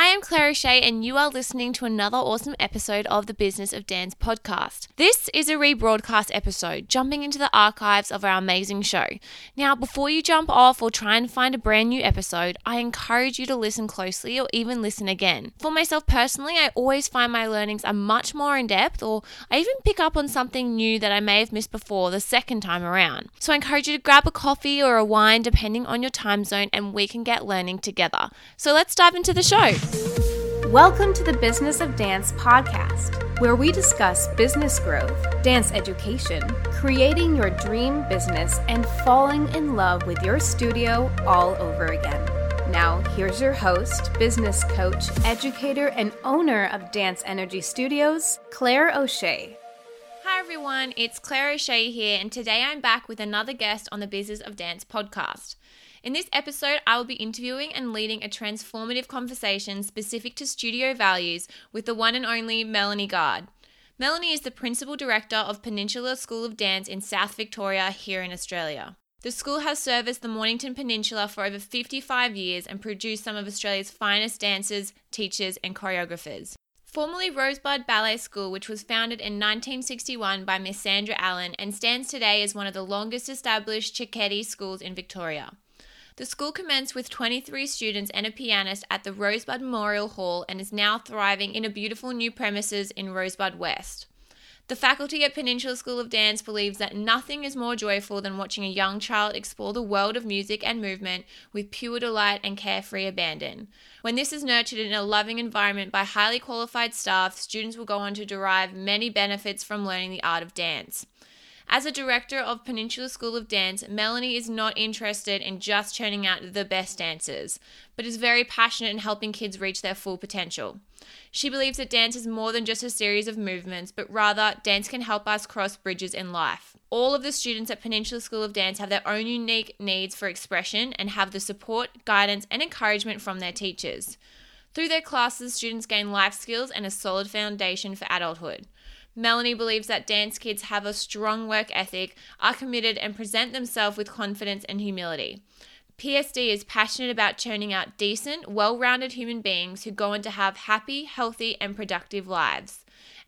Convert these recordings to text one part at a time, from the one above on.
I am Claire O'Shea, and you are listening to another awesome episode of the Business of Dance podcast. This is a rebroadcast episode, jumping into the archives of our amazing show. Now, before you jump off or try and find a brand new episode, I encourage you to listen closely or even listen again. For myself personally, I always find my learnings are much more in depth, or I even pick up on something new that I may have missed before the second time around. So I encourage you to grab a coffee or a wine, depending on your time zone, and we can get learning together. So let's dive into the show. Welcome to the Business of Dance podcast, where we discuss business growth, dance education, creating your dream business, and falling in love with your studio all over again. Now, here's your host, business coach, educator, and owner of Dance Energy Studios, Claire O'Shea. Hi everyone, it's Claire O'Shea here, and today I'm back with another guest on the Business of Dance podcast. In this episode, I will be interviewing and leading a transformative conversation specific to studio values with the one and only Melanie Gard. Melanie is the Principal Director of Peninsula School of Dance in South Victoria here in Australia. The school has serviced the Mornington Peninsula for over 55 years and produced some of Australia's finest dancers, teachers, and choreographers. Formerly Rosebud Ballet School, which was founded in 1961 by Miss Sandra Allen and stands today as one of the longest established Cecchetti schools in Victoria. The school commenced with 23 students and a pianist at the Rosebud Memorial Hall and is now thriving in a beautiful new premises in Rosebud West. The faculty at Peninsula School of Dance believes that nothing is more joyful than watching a young child explore the world of music and movement with pure delight and carefree abandon. When this is nurtured in a loving environment by highly qualified staff, students will go on to derive many benefits from learning the art of dance. As a director of Peninsula School of Dance, Melanie is not interested in just churning out the best dancers, but is very passionate in helping kids reach their full potential. She believes that dance is more than just a series of movements, but rather, dance can help us cross bridges in life. All of the students at Peninsula School of Dance have their own unique needs for expression and have the support, guidance, and encouragement from their teachers. Through their classes, students gain life skills and a solid foundation for adulthood. Melanie believes that dance kids have a strong work ethic, are committed, and present themselves with confidence and humility. PSD is passionate about churning out decent, well rounded human beings who go on to have happy, healthy, and productive lives.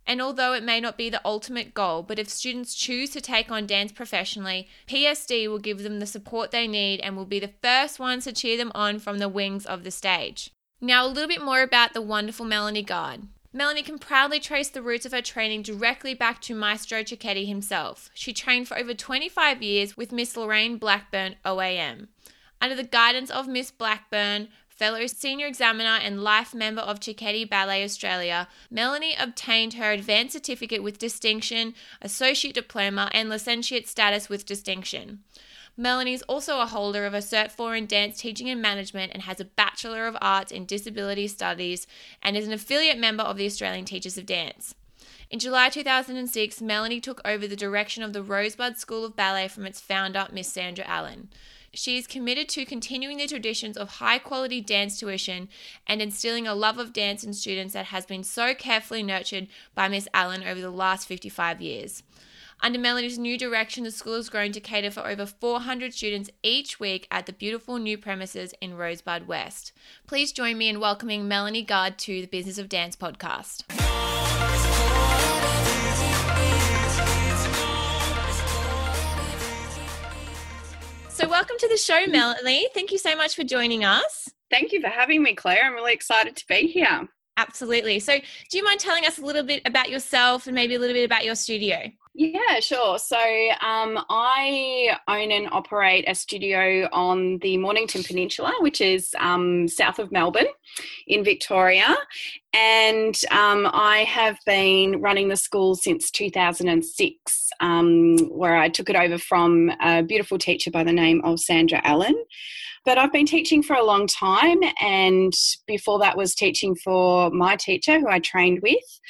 And although it may not be the ultimate goal, but if students choose to take on dance professionally, PSD will give them the support they need and will be the first ones to cheer them on from the wings of the stage. Now, a little bit more about the wonderful Melanie Gard. Melanie can proudly trace the roots of her training directly back to Maestro Cecchetti himself. She trained for over 25 years with Miss Lorraine Blackburn OAM. Under the guidance of Miss Blackburn, fellow senior examiner and life member of Cecchetti Ballet Australia, Melanie obtained her advanced certificate with distinction, associate diploma, and licentiate status with distinction. Melanie is also a holder of a Cert 4 in Dance Teaching and Management and has a Bachelor of Arts in Disability Studies and is an affiliate member of the Australian Teachers of Dance. In July 2006, Melanie took over the direction of the Rosebud School of Ballet from its founder, Miss Sandra Allen. She is committed to continuing the traditions of high quality dance tuition and instilling a love of dance in students that has been so carefully nurtured by Miss Allen over the last 55 years. Under Melanie's new direction, the school has grown to cater for over 400 students each week at the beautiful new premises in Rosebud West. Please join me in welcoming Melanie Gard to the Business of Dance podcast. So, welcome to the show, Melanie. Thank you so much for joining us. Thank you for having me, Claire. I'm really excited to be here. Absolutely. So, do you mind telling us a little bit about yourself and maybe a little bit about your studio? Yeah, sure. So um, I own and operate a studio on the Mornington Peninsula, which is um, south of Melbourne in Victoria. And um, I have been running the school since 2006, um, where I took it over from a beautiful teacher by the name of Sandra Allen. But I've been teaching for a long time, and before that was teaching for my teacher who I trained with.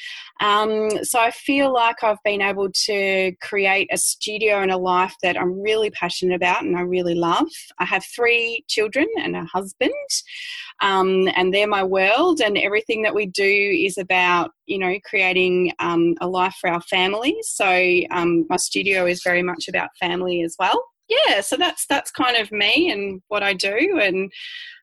Um, so I feel like I've been able to create a studio and a life that I'm really passionate about and I really love. I have three children and a husband, um, and they're my world, and everything that we do is about, you know, creating um, a life for our families. So um, my studio is very much about family as well yeah, so that's that's kind of me and what I do, and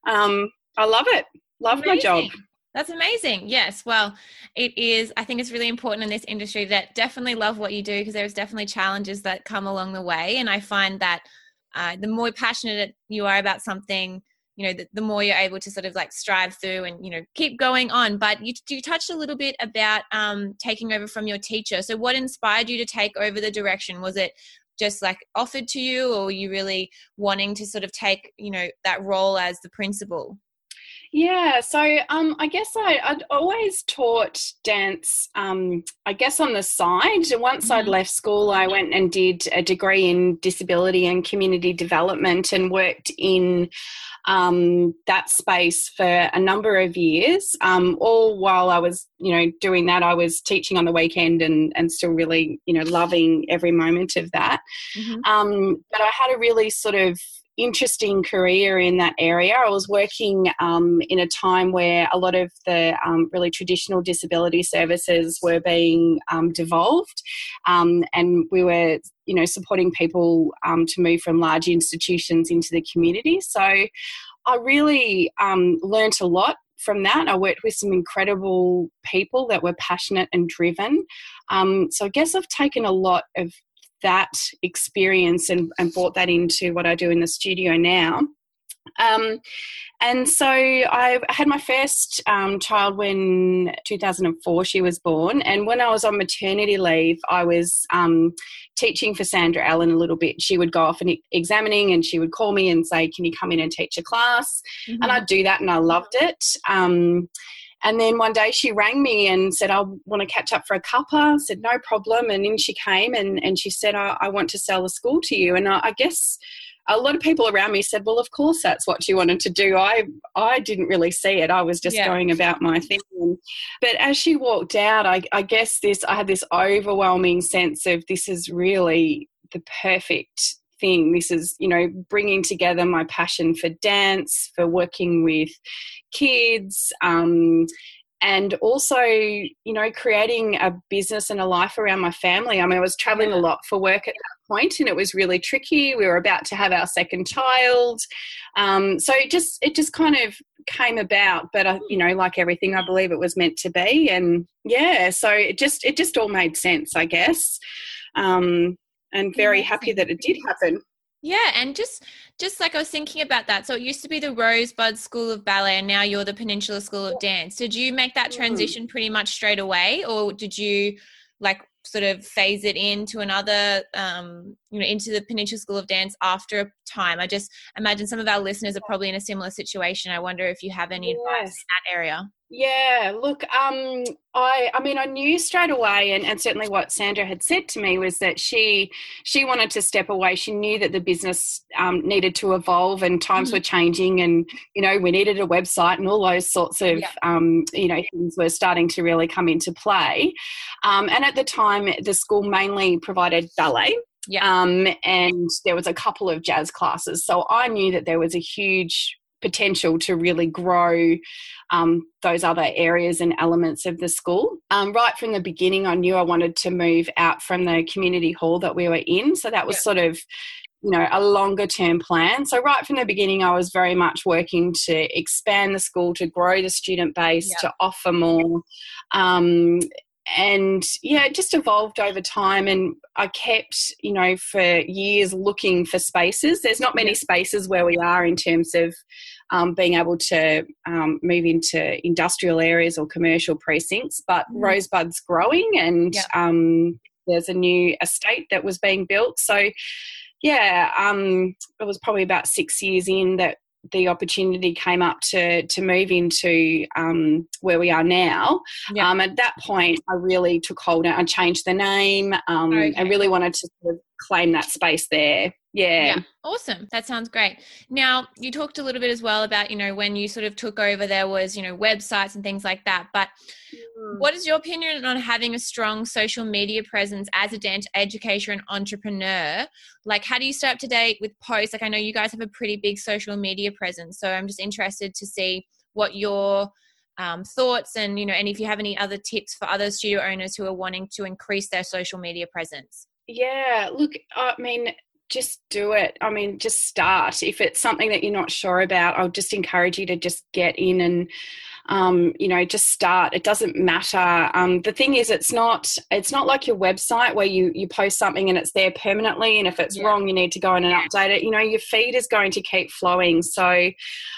um, I love it. Love Amazing. my job. That's amazing. Yes. Well, it is. I think it's really important in this industry that definitely love what you do because there's definitely challenges that come along the way. And I find that uh, the more passionate you are about something, you know, the, the, more you're able to sort of like strive through and, you know, keep going on. But you, you touched a little bit about um, taking over from your teacher. So, what inspired you to take over the direction? Was it just like offered to you, or were you really wanting to sort of take, you know, that role as the principal? Yeah, so um, I guess I, would always taught dance, um, I guess, on the side. Once mm-hmm. I'd left school, I went and did a degree in disability and community development and worked in um, that space for a number of years. Um, all while I was, you know, doing that, I was teaching on the weekend and, and still really, you know, loving every moment of that. Mm-hmm. Um, but I had a really sort of interesting career in that area. I was working um, in a time where a lot of the um, really traditional disability services were being um, devolved, um, and we were, you know, supporting people um, to move from large institutions into the community. So I really um, learnt a lot from that. I worked with some incredible people that were passionate and driven. Um, so I guess I've taken a lot of that experience and, and brought that into what I do in the studio now. Um, and so I had my first um, child when 2004 she was born, and when I was on maternity leave, I was um, teaching for Sandra Allen a little bit. She would go off and examining, and she would call me and say, "Can you come in and teach a class?" Mm-hmm. And I'd do that, and I loved it. Um, and then one day she rang me and said, I want to catch up for a cuppa. I said, no problem. And then she came and, and she said, I, I want to sell the school to you. And I, I guess a lot of people around me said, "Well, of course that's what you wanted to do." I I didn't really see it. I was just yeah. going about my thing. But as she walked out, I, I guess this I had this overwhelming sense of this is really the perfect thing. This is, you know, bringing together my passion for dance, for working with kids, um, and also, you know, creating a business and a life around my family. I mean, I was traveling a lot for work at that point, and it was really tricky. We were about to have our second child, um, so it just it just kind of came about. But uh, you know, like everything, I believe it was meant to be, and yeah, so it just it just all made sense, I guess. Um, and very happy that it did happen. Yeah, and just just like I was thinking about that. So it used to be the Rosebud School of Ballet, and now you're the Peninsula School of Dance. Did you make that mm-hmm. transition pretty much straight away, or did you like sort of phase it into another, um, you know, into the Peninsula School of Dance after a time? I just imagine some of our listeners are probably in a similar situation. I wonder if you have any yes. advice in that area. Yeah, look, um, I, I mean, I knew straight away, and, and certainly what Sandra had said to me was that she, she wanted to step away. She knew that the business um, needed to evolve, and times mm-hmm. were changing, and you know, we needed a website, and all those sorts of, yeah. um, you know, things were starting to really come into play. Um, and at the time, the school mainly provided ballet. Yeah. Um, and there was a couple of jazz classes. So I knew that there was a huge potential to really grow um, those other areas and elements of the school. Um, right from the beginning, I knew I wanted to move out from the community hall that we were in. So that was yeah. sort of you know a longer term plan so right from the beginning i was very much working to expand the school to grow the student base yeah. to offer more um, and yeah it just evolved over time and i kept you know for years looking for spaces there's not many spaces where we are in terms of um, being able to um, move into industrial areas or commercial precincts. But mm. Rosebud's growing, and yep. um, there's a new estate that was being built. So, yeah, um, it was probably about six years in that the opportunity came up to to move into um, where we are now. Yep. Um, at that point, I really took hold. I changed the name. Um, okay. I really wanted to sort of claim that space there. Yeah. yeah. Awesome. That sounds great. Now, you talked a little bit as well about, you know, when you sort of took over, there was, you know, websites and things like that. But mm. what is your opinion on having a strong social media presence as a dance educator and entrepreneur? Like, how do you stay up to date with posts? Like, I know you guys have a pretty big social media presence. So I'm just interested to see what your um, thoughts and, you know, and if you have any other tips for other studio owners who are wanting to increase their social media presence. Yeah, look, I mean, just do it. I mean, just start. If it's something that you're not sure about, I'll just encourage you to just get in and um, you know just start. It doesn't matter. Um, the thing is it's not it's not like your website where you you post something and it's there permanently and if it's yeah. wrong you need to go in and update it. You know your feed is going to keep flowing. So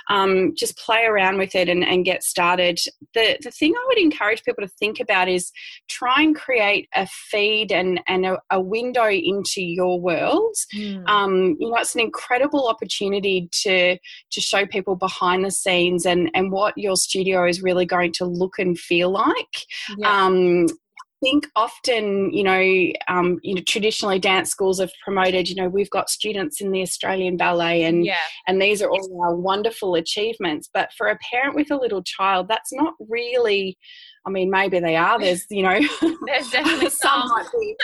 um, just play around with it and, and get started. The the thing i would encourage people to think about is try and create a feed and and a, a window into your world. Mm. um, you know it's an incredible opportunity to to show people behind the scenes and and what your studio is really going to look and feel like yeah. um, I think often, you know, um, you know, traditionally dance schools have promoted. You know, we've got students in the Australian Ballet, and yeah. and these are all our wonderful achievements. But for a parent with a little child, that's not really I mean, maybe they are. There's, you know, there's definitely some might be,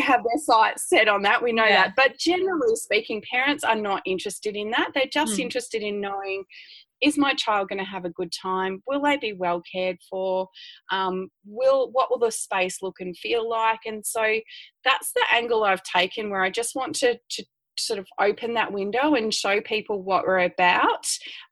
have their sights set on that. We know yeah. that. But generally speaking, parents are not interested in that. They're just mm. interested in knowing is my child going to have a good time will they be well cared for um, will what will the space look and feel like and so that's the angle i've taken where i just want to, to sort of open that window and show people what we're about.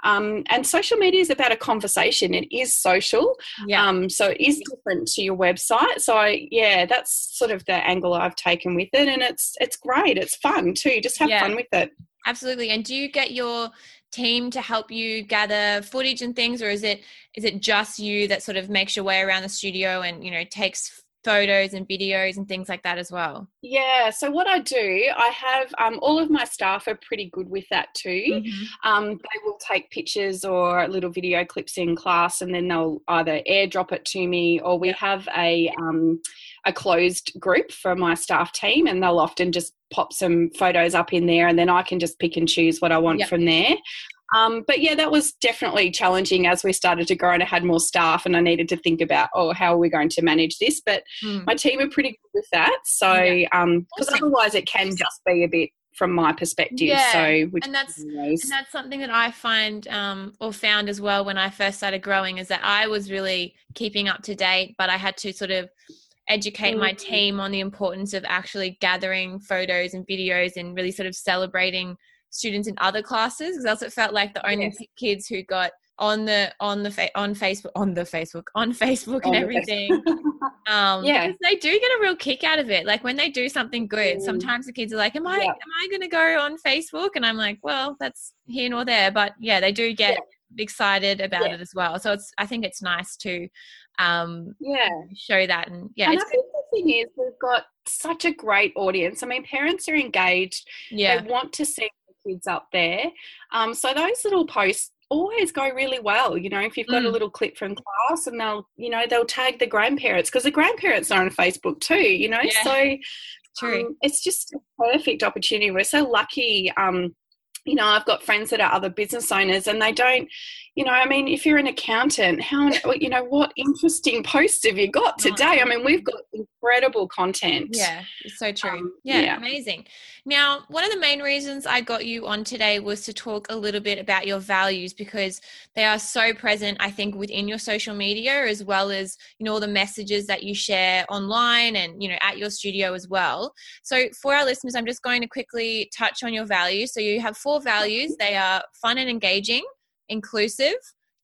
Um, and social media is about a conversation. It is social. Yeah. Um, so it is different to your website. So I, yeah, that's sort of the angle I've taken with it. And it's, it's great. It's fun too. Just have yeah. fun with it. Absolutely. And do you get your team to help you gather footage and things or is it is it just you that sort of makes your way around the studio and you know takes photos and videos and things like that as well? Yeah, so what I do, I have um, all of my staff are pretty good with that too. Mm-hmm. Um, they will take pictures or little video clips in class and then they'll either airdrop it to me or we have a, um, a closed group for my staff team and they'll often just pop some photos up in there and then I can just pick and choose what I want yep. from there. Um, but yeah, that was definitely challenging as we started to grow and I had more staff and I needed to think about, oh, how are we going to manage this? But mm. my team are pretty good with that. So, because yeah. um, otherwise it can just be a bit from my perspective. Yeah. So, and that's and that's something that I find um, or found as well when I first started growing is that I was really keeping up to date, but I had to sort of educate my team on the importance of actually gathering photos and videos and really sort of celebrating students in other classes because that's what felt like the only yes. kids who got on the on the fa- on Facebook on the Facebook on Facebook and everything. um yeah. they do get a real kick out of it. Like when they do something good, mm. sometimes the kids are like, Am I yeah. am I gonna go on Facebook? And I'm like, Well, that's here nor there. But yeah, they do get yeah. excited about yeah. it as well. So it's I think it's nice to um yeah show that and yeah and I think the thing is we've got such a great audience. I mean parents are engaged. Yeah. They want to see kids up there. Um, so those little posts always go really well. You know, if you've got mm. a little clip from class and they'll, you know, they'll tag the grandparents because the grandparents are on Facebook too, you know. Yeah. So True. Um, it's just a perfect opportunity. We're so lucky. Um, you know, I've got friends that are other business owners and they don't, you know, I mean, if you're an accountant, how, you know, what interesting posts have you got today? I mean, we've got incredible content. Yeah, it's so true. Um, yeah, yeah, amazing. Now, one of the main reasons I got you on today was to talk a little bit about your values because they are so present, I think, within your social media as well as, you know, all the messages that you share online and, you know, at your studio as well. So, for our listeners, I'm just going to quickly touch on your values. So, you have four values they are fun and engaging inclusive,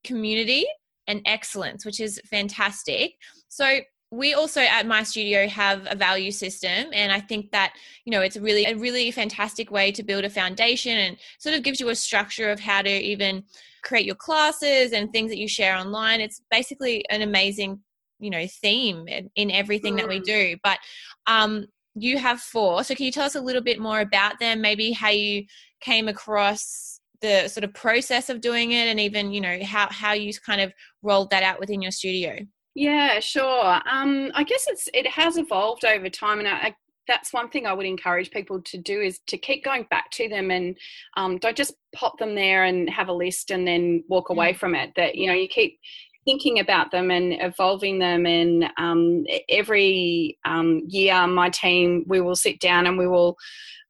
community, and excellence, which is fantastic. So, we also at my studio have a value system and i think that you know it's really a really fantastic way to build a foundation and sort of gives you a structure of how to even create your classes and things that you share online. It's basically an amazing you know theme in, in everything that we mm. do. But um you have four so can you tell us a little bit more about them maybe how you came across the sort of process of doing it and even you know how how you kind of rolled that out within your studio yeah sure um i guess it's it has evolved over time and I, that's one thing I would encourage people to do is to keep going back to them and um, don't just pop them there and have a list and then walk away mm. from it. That you know you keep thinking about them and evolving them. And um, every um, year, my team we will sit down and we will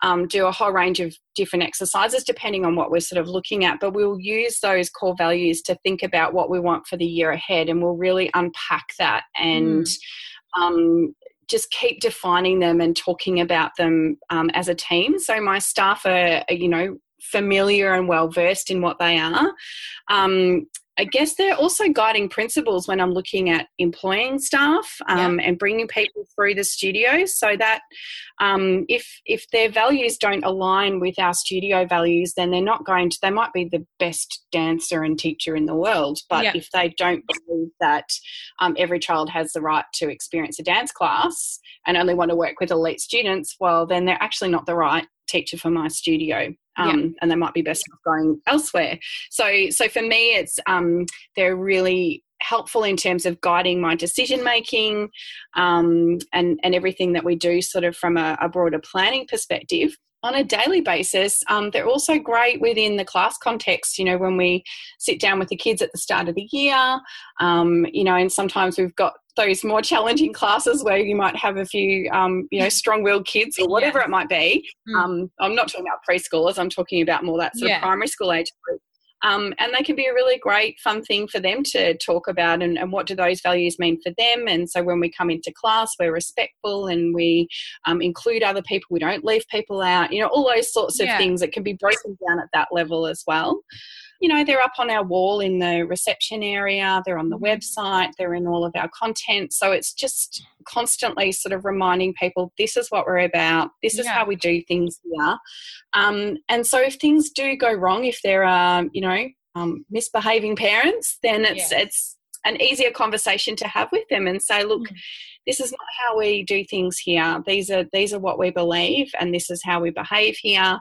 um, do a whole range of different exercises depending on what we're sort of looking at. But we'll use those core values to think about what we want for the year ahead, and we'll really unpack that and. Mm. Um, just keep defining them and talking about them um, as a team. So my staff are, are, you know, familiar and well versed in what they are. Um, I guess they're also guiding principles when I'm looking at employing staff um, yeah. and bringing people through the studio, so that um, if if their values don't align with our studio values, then they're not going to. They might be the best dancer and teacher in the world, but yeah. if they don't believe that um, every child has the right to experience a dance class and only want to work with elite students, well, then they're actually not the right teacher for my studio um, yeah. and they might be best off going elsewhere so so for me it's um, they're really helpful in terms of guiding my decision making um, and and everything that we do sort of from a, a broader planning perspective on a daily basis. Um, they're also great within the class context, you know, when we sit down with the kids at the start of the year, um, you know, and sometimes we've got those more challenging classes where you might have a few, um, you know, strong-willed kids or whatever yeah. it might be. Mm. I'm not talking about preschoolers. I'm talking about more that sort yeah. of primary school age group. Um, and they can be a really great, fun thing for them to talk about and, and, what do those values mean for them. And so when we come into class, we're respectful and we um, include other people, we don't leave people out, you know, all those sorts of yeah. things that can be broken down at that level as well you know, they're up on our wall in the reception area, they're on the mm-hmm. website, they're in all of our content. So it's just constantly sort of reminding people this is what we're about, this is yeah. how we do things here. Um, and so if things do go wrong, if there are, you know, um, misbehaving parents, then it's, yeah. it's, an easier conversation to have with them and say, look, mm. this is not how we do things here. These are these are what we believe, and this is how we behave here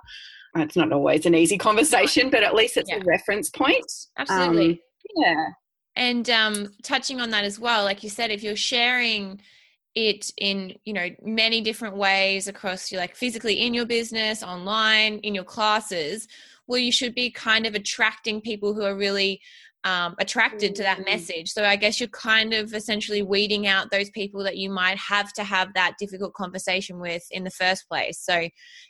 it's not always an easy conversation, but at least it's yeah. a reference point. Absolutely. Um, yeah. And um, touching on that as well, like you said, if you're sharing it in you know many different ways across you like physically in your business online in your classes well you should be kind of attracting people who are really um, attracted to that mm. message. So I guess you're kind of essentially weeding out those people that you might have to have that difficult conversation with in the first place. So,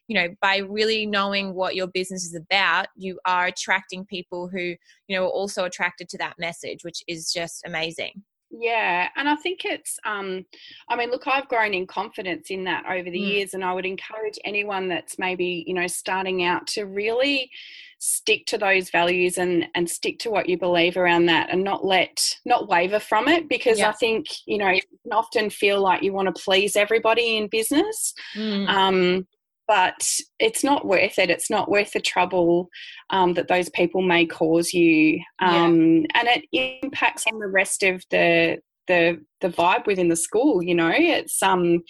you know, by really knowing what your business is about, you are attracting people who, you know, are also attracted to that message, which is just amazing. Yeah, and I think it's, um, I mean, look, I've grown in confidence in that over the mm. years, and I would encourage anyone that's maybe, you know, starting out to really stick to those values and and stick to what you believe around that and not let not waver from it because yeah. i think you know you can often feel like you want to please everybody in business mm. um, but it's not worth it. It's not worth the trouble um, that those people may cause you, um, yeah. and it impacts on the rest of the the the vibe within the school. You know, it's um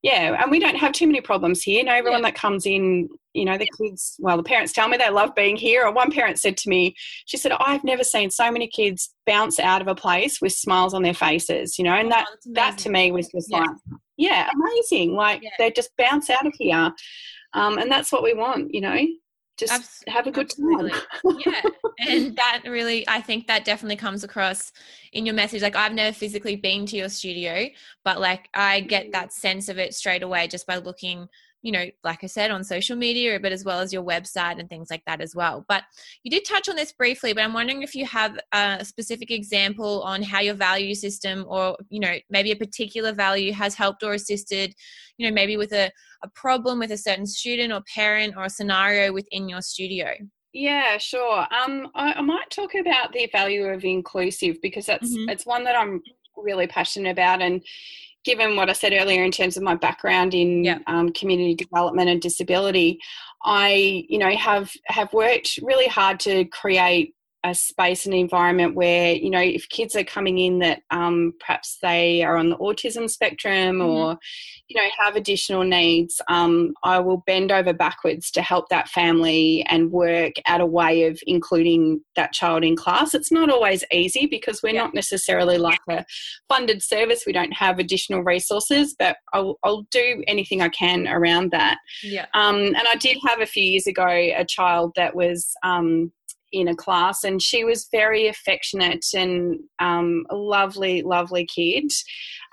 yeah, and we don't have too many problems here. You know, everyone yeah. that comes in, you know, the kids, well, the parents tell me they love being here. Or one parent said to me, she said, I've never seen so many kids bounce out of a place with smiles on their faces, you know, and oh, that, that to me was just yeah. like, yeah, amazing. Like yeah. they just bounce out of here. Um, and that's what we want, you know just Abs- have a good time. yeah. And that really, I think that definitely comes across in your message. Like, I've never physically been to your studio, but like, I get mm. that sense of it straight away just by looking you know, like I said, on social media, but as well as your website and things like that as well. But you did touch on this briefly, but I'm wondering if you have a specific example on how your value system or, you know, maybe a particular value has helped or assisted, you know, maybe with a, a problem with a certain student or parent or a scenario within your studio. Yeah, sure. Um, I, I might talk about the value of inclusive because that's mm-hmm. it's one that I'm really passionate about and given what I said earlier in terms of my background in yeah. um, community development and disability, I, you know, have have worked really hard to create a space and environment where you know if kids are coming in that um, perhaps they are on the autism spectrum mm-hmm. or you know have additional needs um, i will bend over backwards to help that family and work at a way of including that child in class it's not always easy because we're yeah. not necessarily like a funded service we don't have additional resources but i'll, I'll do anything i can around that yeah um, and i did have a few years ago a child that was um, in a class and she was very affectionate and um, a lovely lovely kid.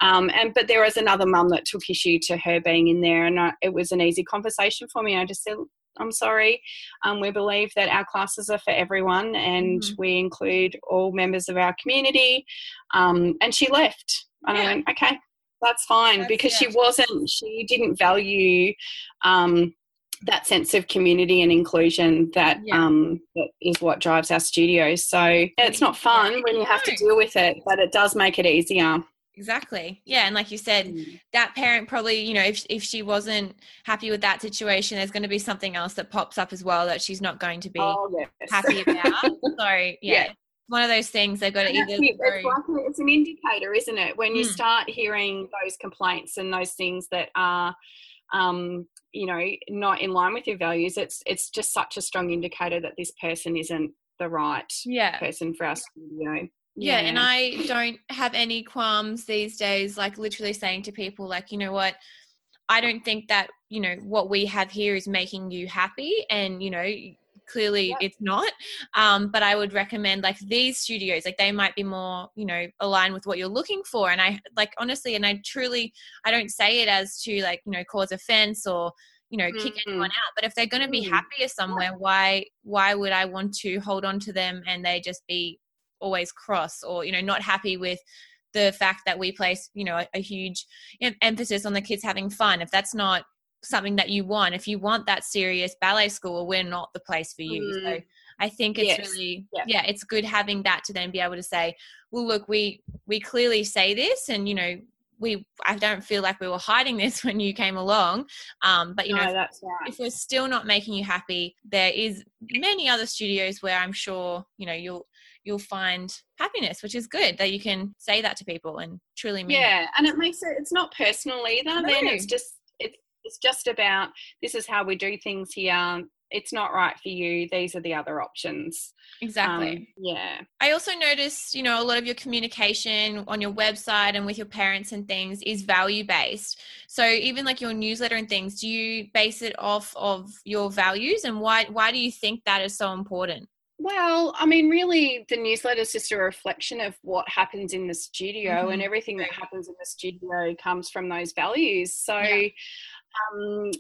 Um, and but there was another mum that took issue to her being in there and I, it was an easy conversation for me. I just said i'm sorry. Um, we believe that our classes are for everyone and mm-hmm. we include all members of our community. Um, and she left. And yeah. i went okay that's fine that's, because she wasn't she didn't value um, that sense of community and inclusion that Yeah. um, that is what drives our studio. So it's not fun when you have to deal with it, but it does make it easier. Exactly. Yeah, and like you said, that parent probably, you know, if if she wasn't happy with that situation, there's going to be something else that pops up as well that she's not going to be Oh, yes. happy about. so yeah, Yeah. one of those things they've got to either. it. It's, like, it's an indicator, isn't it? When you Mm. start hearing those complaints and those things that are, um, you know, not in line with your values, it's it's just such a strong indicator that this person isn't the right yeah. person for our studio. Yeah, and I don't have any qualms these days, like literally saying to people, like, you know what, I don't think that, you know, what we have here is making you happy. And, you know, clearly Yep. it's not. Um, but I would recommend like these studios, like they might be more, you know, aligned with what you're looking for. And I like honestly, and I truly, I don't say it as to like, you know, cause offense or, you know, kick Mhm. anyone out. But if they're going to be Mm. happier somewhere, why, why would I want to hold on to them and they just be always cross or you know not happy with the fact that we place you know a, a huge em- emphasis on the kids having fun if that's not something that you want if you want that serious ballet school we're not the place for you so Mm. i think it's Yes. really Yeah. yeah it's good having that to then be able to say well look we we clearly say this and you know we i don't feel like we were hiding this when you came along um but you no, know that's right. if we're still not making you happy there is many other studios where i'm sure you know you'll you'll find happiness which is good that you can say that to people and truly mean it. Yeah, and it makes it. It's not personal either. Then it's just it's just about this is how we do things here. It's not right for you. These are the other options. exactly Um, yeah. i also noticed you know a lot of your communication on your website and with your parents and things is value based so even like your newsletter and things do you base it off of your values and why why do you think that is so important Well, I mean, really, the newsletter is just a reflection of what happens in the studio, and Mhm. everything that happens in the studio comes from those values. So, Yeah. Um,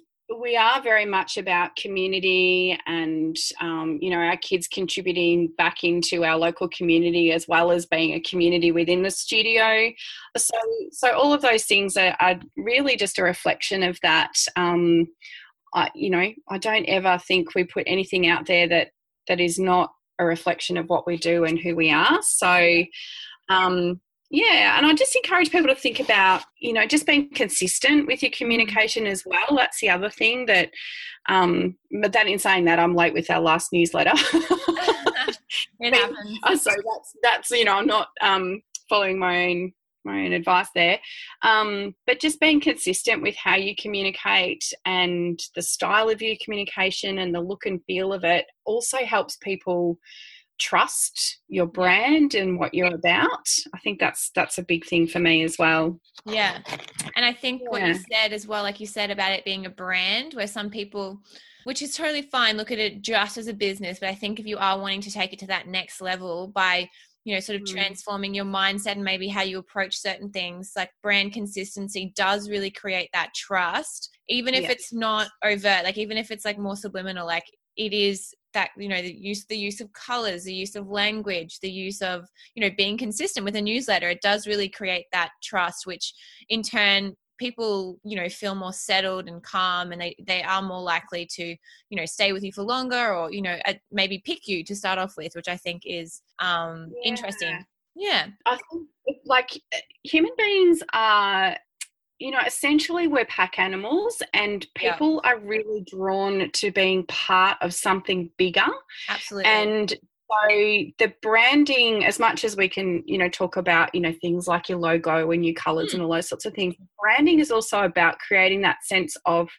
we are very much about community and, um, you know, our kids contributing back into our local community as well as being a community within the studio. So, so all of those things are, are really just a reflection of that. Um, I, you know, I don't ever think we put anything out there that that is not a reflection of what we do and who we are. So, um, yeah, and I just encourage people to think about, you know, just being consistent with your communication as well. That's the other thing that, um, but that in saying that, I'm late with our last newsletter. it happens Uh, so that's that's you know I'm not um, following my own my own advice there, um, but just being consistent with how you communicate and the style of your communication and the look and feel of it also helps people trust your brand and what you're about. I think that's that's a big thing for me as well. Yeah. And I think what you said as well, like you said about it being a brand, where some people, which is totally fine, look at it just as a business. But I think if you are wanting to take it to that next level by, you know, sort of Mm. transforming your mindset and maybe how you approach certain things, like brand consistency does really create that trust, even if Yeah. it's not overt, like even if it's like more subliminal, like it is that you know the use the use of colors the use of language the use of you know being consistent with a newsletter it does really create that trust which in turn people you know feel more settled and calm and they they are more likely to you know stay with you for longer or you know maybe pick you to start off with which i think is um Yeah. interesting yeah I think like human beings are you know essentially we're pack animals and Yeah. people are really drawn to being part of something bigger absolutely and so the branding as much as we can you know talk about you know things like your logo and your colors Hmm. and all those sorts of things branding is also about creating that sense of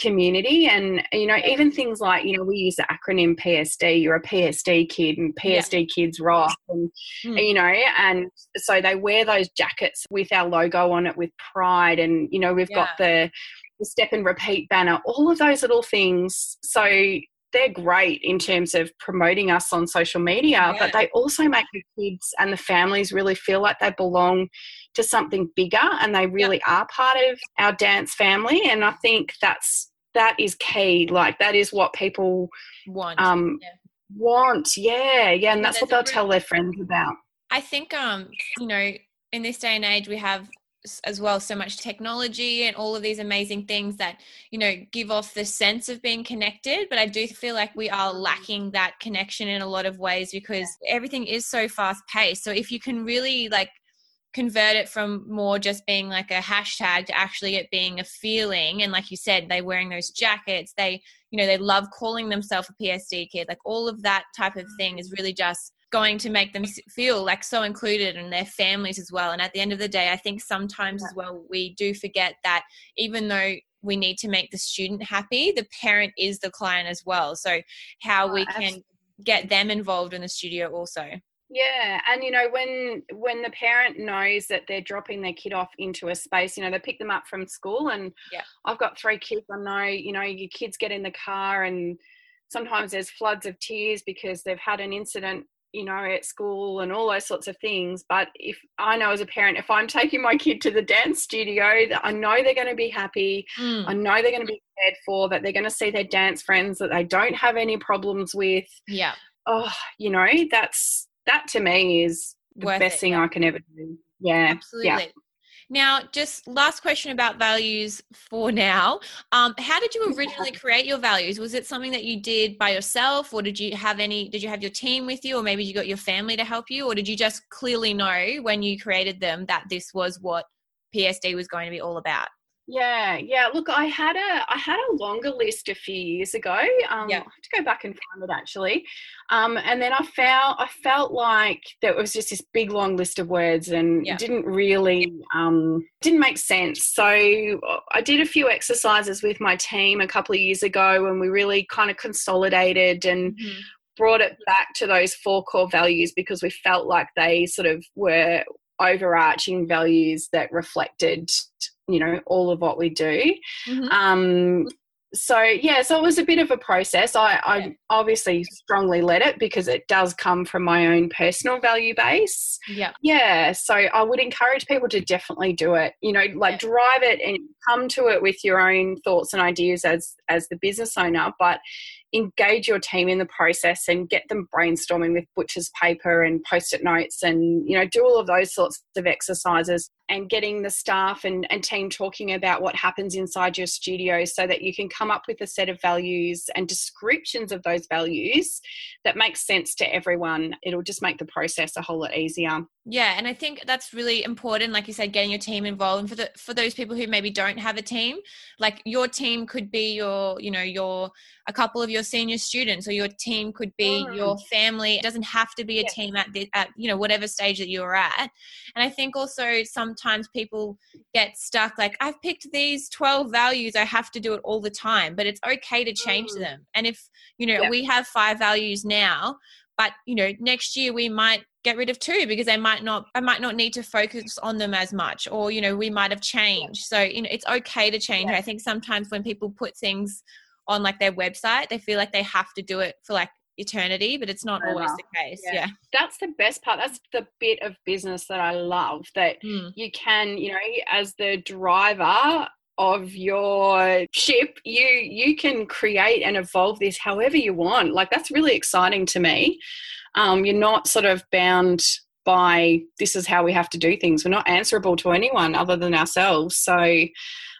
community. And you know even things like you know we use the acronym psd you're a psd kid and Yeah. psd kids rock and Hmm. you know and so they wear those jackets with our logo on it with pride. And you know we've got the the step and repeat banner all of those little things. So they're great in terms of promoting us on social media Yeah. but they also make the kids and the families really feel like they belong to something bigger and they really are part of our dance family. And i think that's that is key like that is what people want. um Yeah. want. Yeah yeah and Yeah, that's what they'll tell their friends about. I think um you know in this day and age we have as well so much technology and all of these amazing things that you know give off the sense of being connected but i do feel like we are lacking that connection in a lot of ways because everything is so fast paced so if you can really like convert it from more just being like a hashtag to actually it being a feeling and like you said they wearing those jackets they you know they love calling themselves a psd kid like all of that type of thing is really just going to make them feel like so included and their families as well. And at the end of the day, I think sometimes as well, we do forget that even though we need to make the student happy, the parent is the client as well. So, how oh, we can get them involved in the studio also. Yeah, and you know when when the parent knows that they're dropping their kid off into a space, you know they pick them up from school, and yeah. I've got three kids. I know, you know, your kids get in the car, and sometimes there's floods of tears because they've had an incident you know, at school and all those sorts of things. But if I know as a parent, if I'm taking my kid to the dance studio, that I know they're going to be happy. Mm. I know they're going to be cared for, that they're going to see their dance friends that they don't have any problems with. Yeah. Oh, you know, that's that to me is the Worth best it, thing yeah. I can ever do. Yeah. Absolutely. Yeah. Now, just last question about values for now. Um, how did you originally create your values? Was it something that you did by yourself, or did you have any? Did you have your team with you, or maybe you got your family to help you, or did you just clearly know when you created them that this was what PSD was going to be all about? Yeah, yeah. Look, I had a I had a longer list a few years ago. Um, yeah. I have to go back and find it actually, um, and then I found I felt like there was just this big long list of words and yeah. didn't really um, didn't make sense. So I did a few exercises with my team a couple of years ago, and we really kind of consolidated and. Mm-hmm. Brought it back to those four core values because we felt like they sort of were overarching values that reflected you know all of what we do. Mm-hmm. um so yeah so it was a bit of a process. I i obviously strongly led it because it does come from my own personal value base. Yeah. Yeah so i would encourage people to definitely do it you know like yeah. drive it and come to it with your own thoughts and ideas as as the business owner but engage your team in the process and get them brainstorming with butcher's paper and post-it notes and you know do all of those sorts of exercises and getting the staff and, and team talking about what happens inside your studio so that you can come up with a set of values and descriptions of those values that makes sense to everyone. It'll just make the process a whole lot easier. Yeah and i think that's really important like you said getting your team involved. And for the for those people who maybe don't have a team like your team could be your you know your a couple of your senior students or your team could be mm. your family. It doesn't have to be a yeah. team at the at you know whatever stage that you're at. And i think also sometimes people get stuck like i've picked these 12 values i have to do it all the time but it's okay to change mm. them and if you know yeah. we have five values now but you know next year we might get rid of two because they might not i might not need to focus on them as much or you know we might have changed so you know it's okay to change yeah. i think sometimes when people put things on like their website they feel like they have to do it for like eternity but it's not always the case yeah. yeah. that's the best part. That's the bit of business that i love that mm. you can you know as the driver of your ship you you can create and evolve this however you want. Like that's really exciting to me. Um, you're not sort of bound by this is how we have to do things. We're not answerable to anyone other than ourselves. So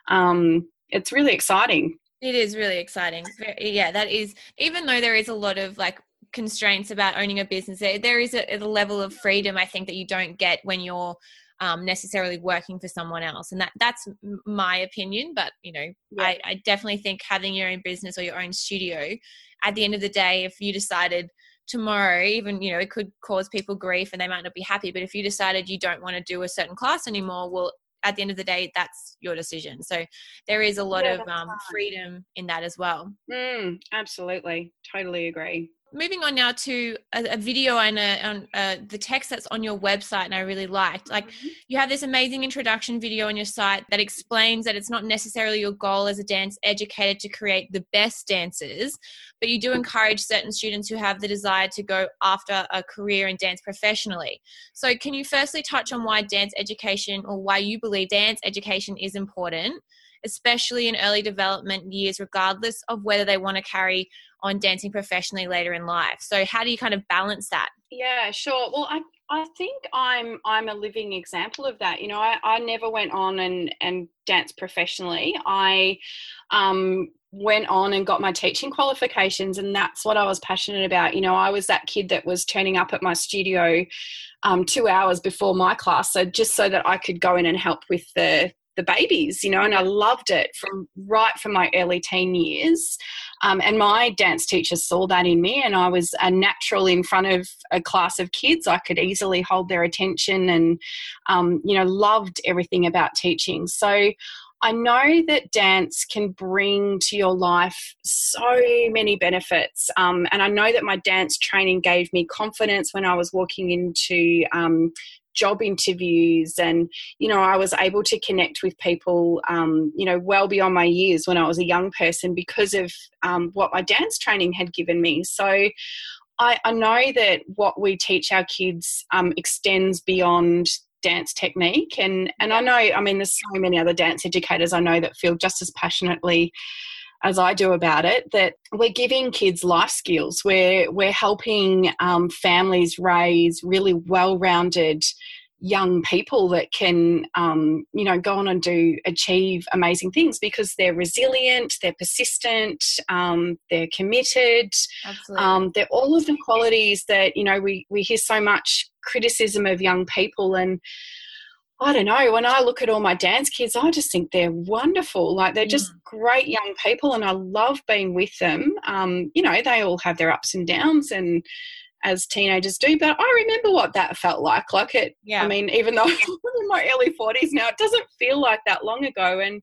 um, it's really exciting it is really exciting yeah that is even though there is a lot of like constraints about owning a business there, there is a, a level of freedom i think that you don't get when you're um, necessarily working for someone else and that that's my opinion but you know yeah. I, I definitely think having your own business or your own studio at the end of the day if you decided tomorrow even you know it could cause people grief and they might not be happy but if you decided you don't want to do a certain class anymore well at the end of the day that's your decision. So there is a lot yeah, of um, freedom in that as well. Mm, absolutely. Totally agree moving on now to a, a video and a, on, uh, the text that's on your website and i really liked like mm-hmm. you have this amazing introduction video on your site that explains that it's not necessarily your goal as a dance educator to create the best dancers but you do encourage certain students who have the desire to go after a career in dance professionally so can you firstly touch on why dance education or why you believe dance education is important especially in early development years, regardless of whether they want to carry on dancing professionally later in life. So, how do you kind of balance that? Yeah, sure. Well, I I think I'm I'm a living example of that. You know, I, I never went on and and danced professionally. I um, went on and got my teaching qualifications, and that's what I was passionate about. You know, I was that kid that was turning up at my studio um, two hours before my class, so just so that I could go in and help with the the babies, you know, and I loved it from right from my early teen years. Um, and my dance teacher saw that in me, and I was a natural in front of a class of kids. I could easily hold their attention and, um, you know, loved everything about teaching. So I know that dance can bring to your life so many benefits. Um, and I know that my dance training gave me confidence when I was walking into um, job interviews and you know i was able to connect with people um, you know well beyond my years when i was a young person because of um, what my dance training had given me. So I, I know that what we teach our kids um, extends beyond dance technique and and I know I mean there's so many other dance educators I know that feel just as passionately as I do about it that we're giving kids life skills. We're we're helping um, families raise really well-rounded young people that can um, you know go on and do achieve amazing things because they're resilient they're persistent um, they're committed. Um, they're all of the qualities that you know we, we hear so much criticism of young people and I don't know. When I look at all my dance kids, I just think they're wonderful. Like they're just mm. great young people, and I love being with them. Um, you know, they all have their ups and downs, and as teenagers do. But I remember what that felt like. Like it, yeah. I mean, even though I'm in my early 40s now, it doesn't feel like that long ago. And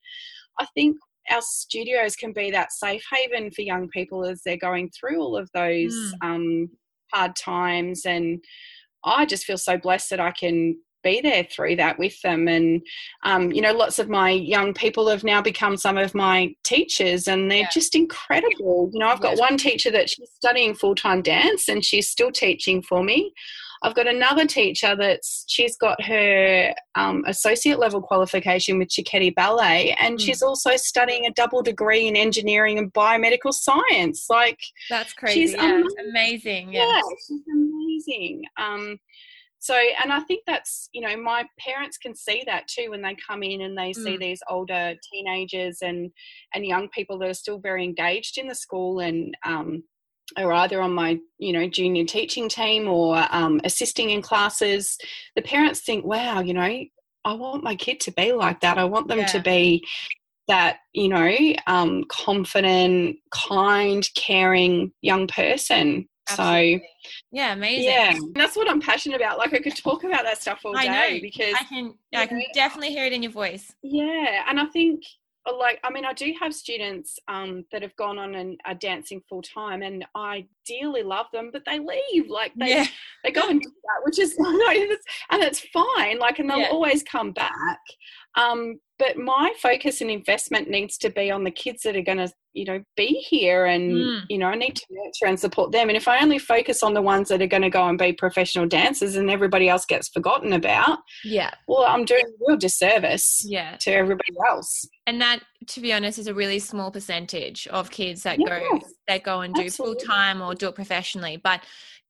I think our studios can be that safe haven for young people as they're going through all of those mm. um, hard times. And I just feel so blessed that I can be there through that with them. And, um, you know, lots of my young people have now become some of my teachers and they're yeah. just incredible. You know, I've got one teacher that she's studying full time dance and she's still teaching for me. I've got another teacher that's she's got her um, associate level qualification with Cecchetti Ballet, and mm. she's also studying a double degree in engineering and biomedical science. Like that's crazy. She's yeah, amazing. yeah, she's amazing. Um, so and i think that's you know my parents can see that too when they come in and they see mm. these older teenagers and and young people that are still very engaged in the school and um, are either on my you know junior teaching team or um, assisting in classes the parents think wow you know i want my kid to be like that i want them yeah. to be that you know um, confident kind caring young person Absolutely. So yeah, amazing. Yeah, that's what I'm passionate about. Like I could talk about that stuff all day because I can I can know, definitely hear it in your voice. Yeah, and I think uh, like I mean I do have students um, that have gone on and are dancing full time and I dearly love them but they leave like they yeah. they go and do that which is and it's fine like and they'll yeah. always come back um, but my focus and investment needs to be on the kids that are going to you know be here and mm. you know i need to nurture and support them. And if i only focus on the ones that are going to go and be professional dancers and everybody else gets forgotten about yeah. well i'm doing a real disservice yeah. to everybody else. And that to be honest is a really small percentage of kids that yeah, go that go and do full time or do it professionally. But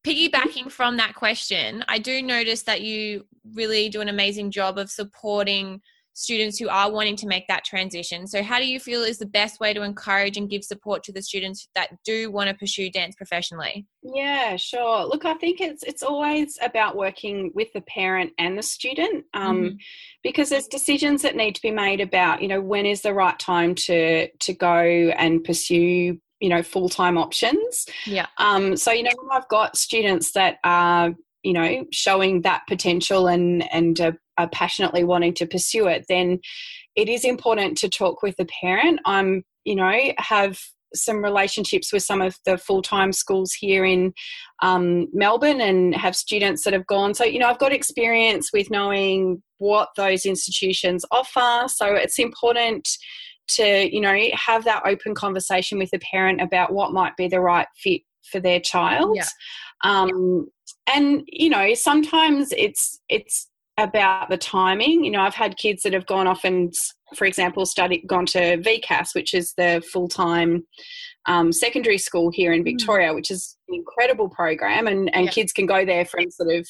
piggybacking from that question i do notice that you really do an amazing job of supporting students who are wanting to make that transition. So, how do you feel is the best way to encourage and give support to the students that do want to pursue dance professionally? Yeah, sure. Look, I think it's it's always about working with the parent and the student, um, mm-hmm. because there's decisions that need to be made about you know when is the right time to to go and pursue you know full time options. Yeah. Um. So you know, I've got students that are you know showing that potential and and uh, are passionately wanting to pursue it, then it is important to talk with the parent. I'm, you know, have some relationships with some of the full time schools here in um, Melbourne and have students that have gone. So, you know, I've got experience with knowing what those institutions offer. So, it's important to, you know, have that open conversation with the parent about what might be the right fit for their child. Yeah. Um, and, you know, sometimes it's, it's, about the timing. You know, I've had kids that have gone off and, for example, studied gone to VCASS, which is the full time um, secondary school here in mm. Victoria, which is an incredible program, and, and yeah. kids can go there from sort of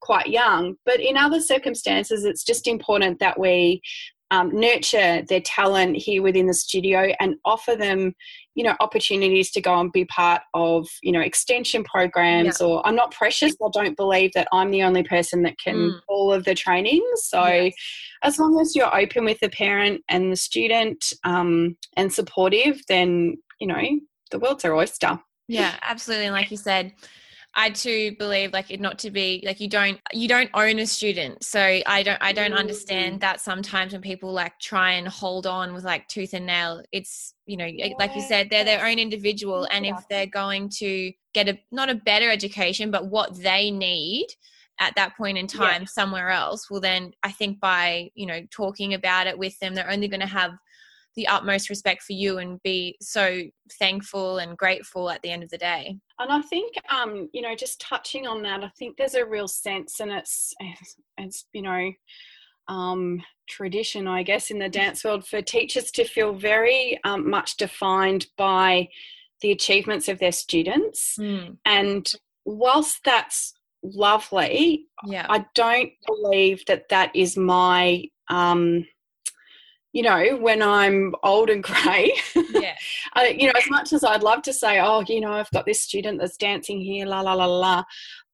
quite young. But in other circumstances, it's just important that we um, nurture their talent here within the studio and offer them you know opportunities to go and be part of you know extension programs yeah. or i'm not precious i don't believe that i'm the only person that can mm. all of the trainings so yes. as long as you're open with the parent and the student um, and supportive then you know the world's our oyster yeah absolutely and like you said I too believe like it not to be like you don't you don't own a student. So I don't I don't understand mm. that sometimes when people like try and hold on with like tooth and nail, it's you know like you said they're their own individual and if they're going to get a not a better education but what they need at that point in time yeah. somewhere else well then i think by you know talking about it with them they're only going to have the utmost respect for you and be so thankful and grateful at the end of the day. And I think, um, you know, just touching on that, I think there's a real sense, and it's, it's, you know, um, tradition, I guess, in the dance world for teachers to feel very um, much defined by the achievements of their students. Mm. And whilst that's lovely, yeah. I don't believe that that is my um, you know, when I'm old and grey, yeah. I, you know, as much as I'd love to say, oh, you know, I've got this student that's dancing here, la la la la,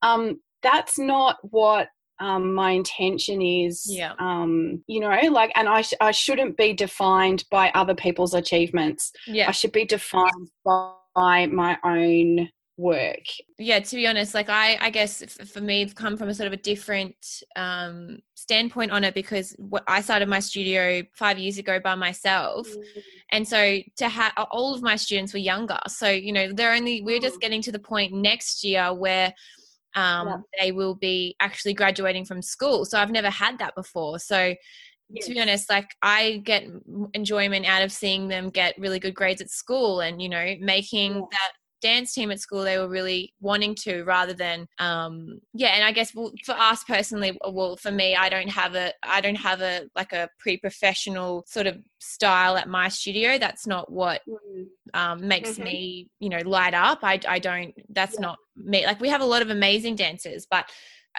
um, that's not what um, my intention is. Yeah. Um, you know, like, and I, sh- I shouldn't be defined by other people's achievements. Yeah. I should be defined by my own work yeah to be honest like i i guess for me i've come from a sort of a different um standpoint on it because what i started my studio five years ago by myself mm-hmm. and so to have all of my students were younger so you know they're only we're just mm. getting to the point next year where um, yeah. they will be actually graduating from school so i've never had that before so Yes. to be honest like i get enjoyment out of seeing them get really good grades at school and you know making yeah. that dance team at school they were really wanting to rather than um yeah and i guess well, for us personally well for me i don't have a i don't have a like a pre-professional sort of style at my studio that's not what mm-hmm. um, makes mm-hmm. me you know light up i i don't that's yeah. not me like we have a lot of amazing dancers but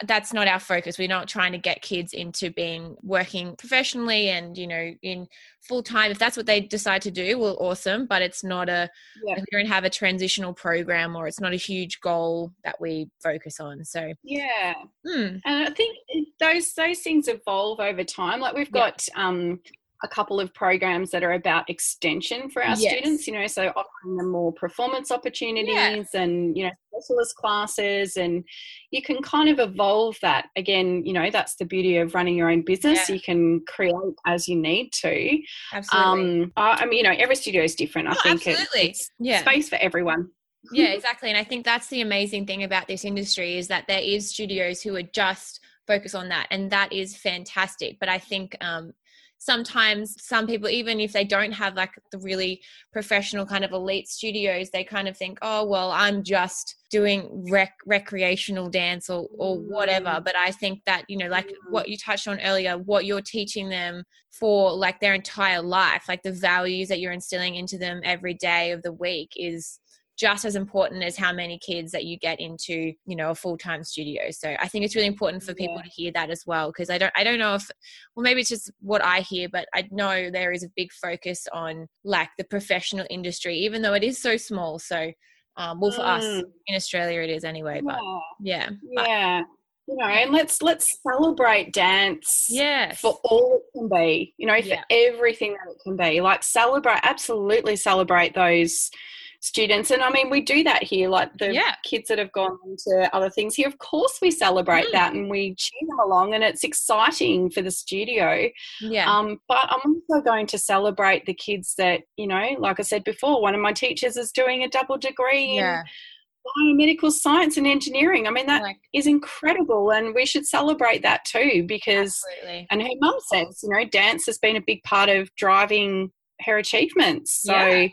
that's not our focus. We're not trying to get kids into being working professionally and, you know, in full time. If that's what they decide to do, well, awesome. But it's not a, yeah. we don't have a transitional program or it's not a huge goal that we focus on. So, yeah. Hmm. And I think those, those things evolve over time. Like we've got, yeah. um, a couple of programs that are about extension for our yes. students, you know, so offering them more performance opportunities yeah. and, you know, specialist classes. And you can kind of evolve that. Again, you know, that's the beauty of running your own business. Yeah. You can create as you need to. Absolutely. Um, I, I mean, you know, every studio is different. I oh, think absolutely. It, it's yeah. space for everyone. yeah, exactly. And I think that's the amazing thing about this industry is that there is studios who are just focus on that and that is fantastic but i think um, sometimes some people even if they don't have like the really professional kind of elite studios they kind of think oh well i'm just doing rec- recreational dance or or whatever mm. but i think that you know like what you touched on earlier what you're teaching them for like their entire life like the values that you're instilling into them every day of the week is just as important as how many kids that you get into you know a full-time studio so i think it's really important for people yeah. to hear that as well because i don't i don't know if well maybe it's just what i hear but i know there is a big focus on like the professional industry even though it is so small so um, well for mm. us in australia it is anyway but yeah yeah you know and let's let's celebrate dance yeah for all it can be you know for yeah. everything that it can be like celebrate absolutely celebrate those students. And I mean, we do that here, like the yeah. kids that have gone into other things here. Of course, we celebrate mm. that and we cheer them along, and it's exciting for the studio. Yeah. Um, but I'm also going to celebrate the kids that, you know, like I said before, one of my teachers is doing a double degree yeah. in biomedical science and engineering. I mean, that like, is incredible, and we should celebrate that too because, absolutely. and her mum says, you know, dance has been a big part of driving her achievements. So, yeah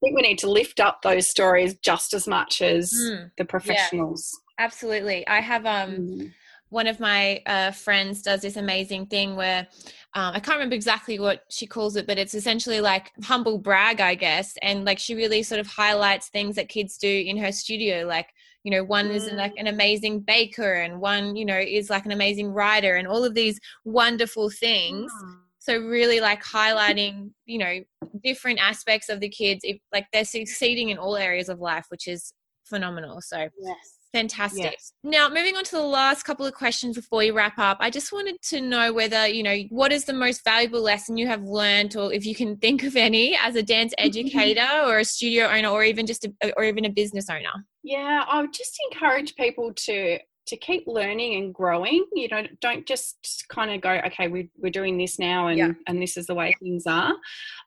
think we need to lift up those stories just as much as mm, the professionals. Yeah, absolutely. I have um mm. one of my uh, friends does this amazing thing where um, I can't remember exactly what she calls it, but it's essentially like humble brag, I guess. And like she really sort of highlights things that kids do in her studio, like you know one mm. is like an amazing baker and one you know is like an amazing writer and all of these wonderful things mm. So really like highlighting you know different aspects of the kids if like they're succeeding in all areas of life which is phenomenal so yes Fantastic. Yes. Now, moving on to the last couple of questions before we wrap up, I just wanted to know whether, you know, what is the most valuable lesson you have learned, or if you can think of any as a dance educator or a studio owner or even just a, or even a business owner? Yeah, I would just encourage people to to keep learning and growing you know don't just kind of go okay we, we're doing this now and yeah. and this is the way things are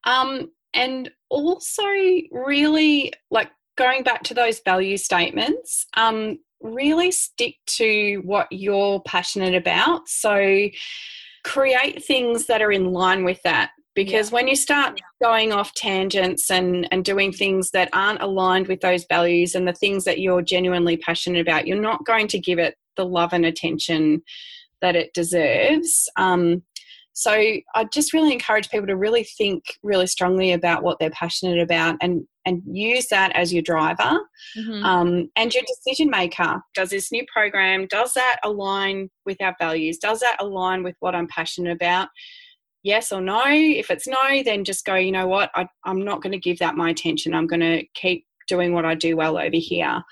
um and also really like going back to those value statements, um, really stick to what you're passionate about. So create things that are in line with that. Because yeah. when you start going off tangents and, and doing things that aren't aligned with those values and the things that you're genuinely passionate about, you're not going to give it the love and attention that it deserves. Um, so I just really encourage people to really think really strongly about what they're passionate about and and use that as your driver mm-hmm. um, and your decision maker. Does this new program does that align with our values? Does that align with what I'm passionate about? Yes or no. If it's no, then just go. You know what? I, I'm not going to give that my attention. I'm going to keep doing what I do well over here.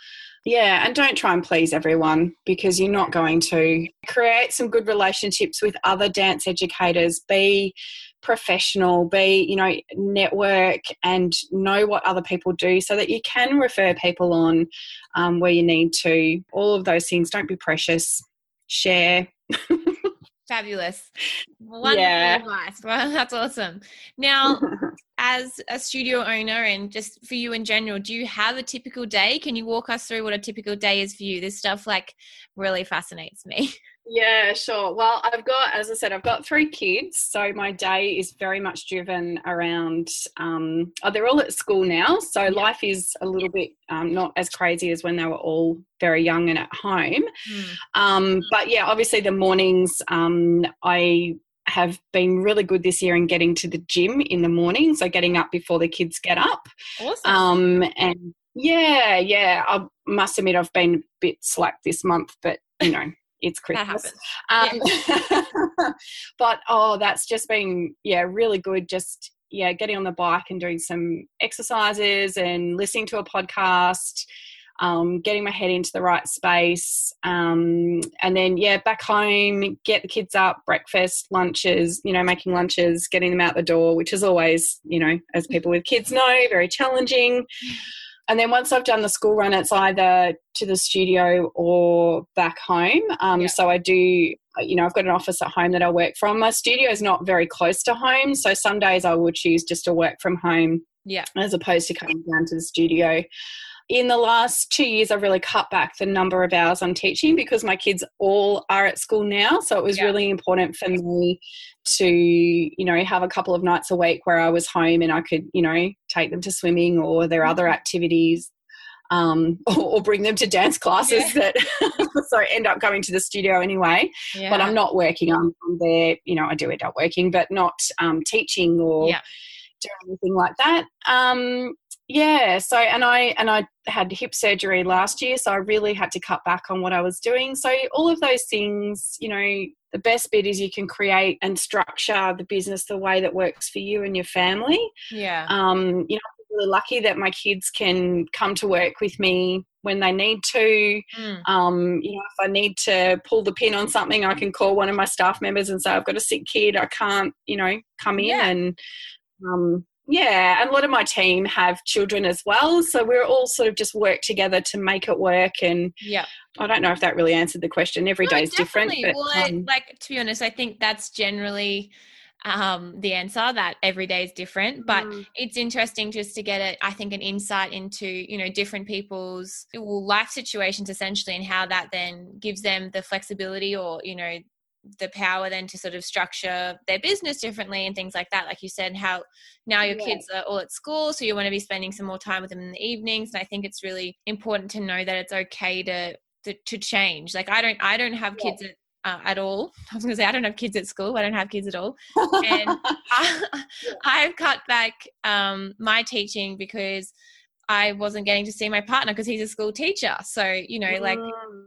Yeah, and don't try and please everyone because you're not going to. Create some good relationships with other dance educators. Be professional, be, you know, network and know what other people do so that you can refer people on um, where you need to. All of those things. Don't be precious. Share. Fabulous. Wonderful yeah. advice. Well, that's awesome. Now, as a studio owner and just for you in general, do you have a typical day? Can you walk us through what a typical day is for you? This stuff like really fascinates me. Yeah, sure. Well, I've got, as I said, I've got three kids. So my day is very much driven around, um, oh, they're all at school now. So yeah. life is a little bit um, not as crazy as when they were all very young and at home. Mm. Um, but yeah, obviously the mornings, um, I have been really good this year in getting to the gym in the morning. So getting up before the kids get up. Awesome. Um, and yeah, yeah, I must admit I've been a bit slack this month, but you know it's Christmas. Um, but oh, that's just been yeah really good. Just yeah, getting on the bike and doing some exercises and listening to a podcast. Um, getting my head into the right space, um, and then yeah, back home, get the kids up, breakfast, lunches, you know, making lunches, getting them out the door, which is always, you know, as people with kids know, very challenging. And then once I've done the school run, it's either to the studio or back home. Um, yeah. So I do, you know, I've got an office at home that I work from. My studio is not very close to home. So some days I will choose just to work from home yeah. as opposed to coming down to the studio in the last two years, I've really cut back the number of hours I'm teaching because my kids all are at school now. So it was yeah. really important for me to, you know, have a couple of nights a week where I was home and I could, you know, take them to swimming or their other mm-hmm. activities. Um, or, or, bring them to dance classes yeah. that so end up going to the studio anyway. Yeah. But I'm not working. I'm, I'm, there, you know, I do end up working, but not um, teaching or doing anything like that. Um, yeah so and i and i had hip surgery last year so i really had to cut back on what i was doing so all of those things you know the best bit is you can create and structure the business the way that works for you and your family yeah um you know i'm really lucky that my kids can come to work with me when they need to mm. um you know if i need to pull the pin on something i can call one of my staff members and say i've got a sick kid i can't you know come in yeah. and um, yeah, and a lot of my team have children as well, so we're all sort of just work together to make it work. And yeah, I don't know if that really answered the question. Every no, day is different. But, well, um, like to be honest, I think that's generally um, the answer that every day is different but mm. it's interesting just to get it i think an insight into you know different people's life situations essentially and how that then gives them the flexibility or you know the power then to sort of structure their business differently and things like that like you said how now your yeah. kids are all at school so you want to be spending some more time with them in the evenings and i think it's really important to know that it's okay to to, to change like i don't i don't have kids at uh, at all. I was going to say I don't have kids at school. I don't have kids at all, and I, have cut back um, my teaching because I wasn't getting to see my partner because he's a school teacher. So you know, like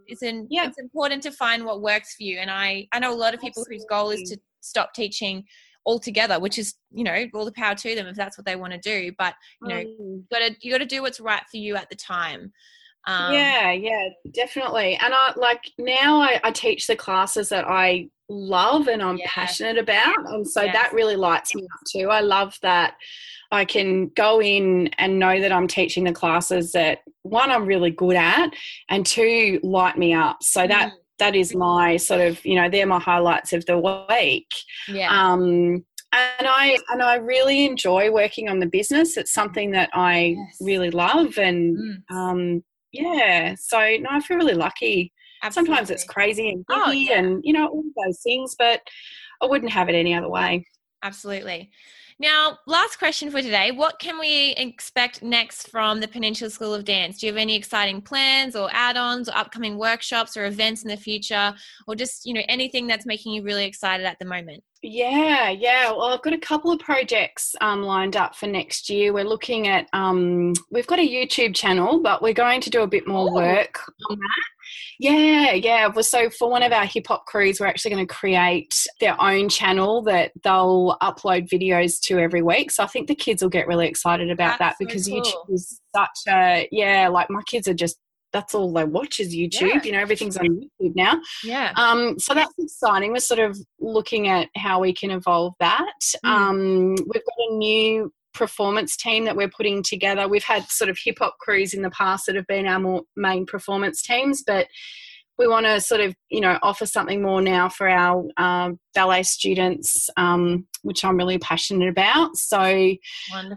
it's in, yeah. it's important to find what works for you. And I I know a lot of people Absolutely. whose goal is to stop teaching altogether, which is you know all the power to them if that's what they want to do. But you know, you gotta you gotta do what's right for you at the time. Um, yeah, yeah, definitely. And I like now I, I, teach the classes that I love and I'm yes. passionate about, and so yes. that really lights me up too. I love that I can go in and know that I'm teaching the classes that one I'm really good at and two light me up. So that mm. that is my sort of, you know, they're my highlights of the week. Yeah. Um and I and I really enjoy working on the business. It's something that I yes. really love and mm. um yeah, so no, I feel really lucky. Absolutely. Sometimes it's crazy and oh, yeah. and you know all those things, but I wouldn't have it any other way. Absolutely. Now, last question for today. What can we expect next from the Peninsula School of Dance? Do you have any exciting plans or add-ons or upcoming workshops or events in the future or just, you know, anything that's making you really excited at the moment? Yeah, yeah. Well, I've got a couple of projects um, lined up for next year. We're looking at, um, we've got a YouTube channel, but we're going to do a bit more oh. work on that. Yeah, yeah. Well, So for one of our hip hop crews, we're actually going to create their own channel that they'll upload videos to every week. So I think the kids will get really excited about that's that because cool. YouTube is such a yeah. Like my kids are just that's all they watch is YouTube. Yeah. You know, everything's on YouTube now. Yeah. Um, so that's exciting. We're sort of looking at how we can evolve that. Mm. Um, we've got a new performance team that we're putting together. We've had sort of hip hop crews in the past that have been our more main performance teams, but we want to sort of you know offer something more now for our um, ballet students, um, which I'm really passionate about. So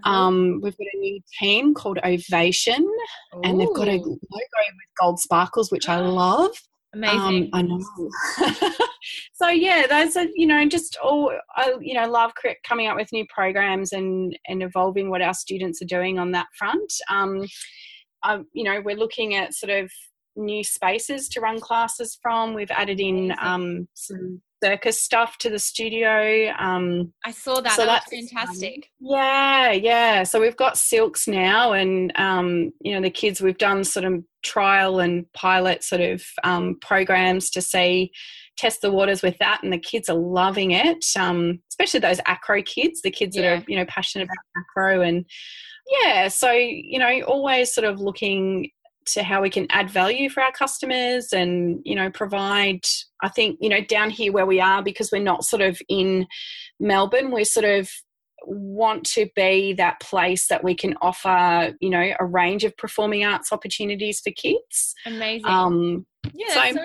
um, we've got a new team called Ovation, Ooh. and they've got a logo with gold sparkles, which I love. Amazing. Um, I know. so yeah, those are you know just all I you know love coming up with new programs and and evolving what our students are doing on that front. Um, I, you know, we're looking at sort of new spaces to run classes from. We've added in um, some circus stuff to the studio. Um, I saw that. So that that's fantastic. Yeah, yeah. So we've got silks now, and um, you know the kids. We've done sort of trial and pilot sort of um, programs to see test the waters with that, and the kids are loving it. Um, especially those acro kids, the kids yeah. that are you know passionate about acro and yeah. So you know, always sort of looking to how we can add value for our customers and you know provide i think you know down here where we are because we're not sort of in melbourne we're sort of want to be that place that we can offer you know a range of performing arts opportunities for kids amazing um yeah, so, so.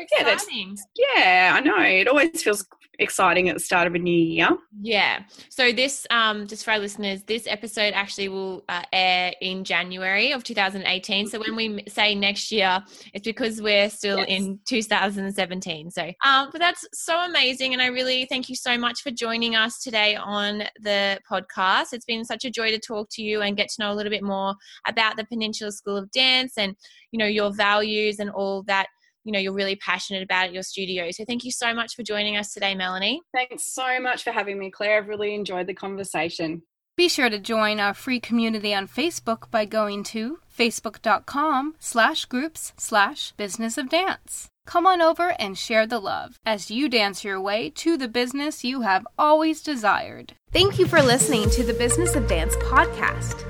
Yeah, yeah, I know. It always feels exciting at the start of a new year. Yeah. So this, um, just for our listeners, this episode actually will uh, air in January of 2018. So when we say next year, it's because we're still yes. in 2017. So, um, but that's so amazing, and I really thank you so much for joining us today on the podcast. It's been such a joy to talk to you and get to know a little bit more about the Peninsula School of Dance and you know your values and all that you know you're really passionate about at your studio. So thank you so much for joining us today, Melanie. Thanks so much for having me, Claire. I've really enjoyed the conversation. Be sure to join our free community on Facebook by going to facebook.com slash groups slash business of dance. Come on over and share the love as you dance your way to the business you have always desired. Thank you for listening to the Business of Dance podcast.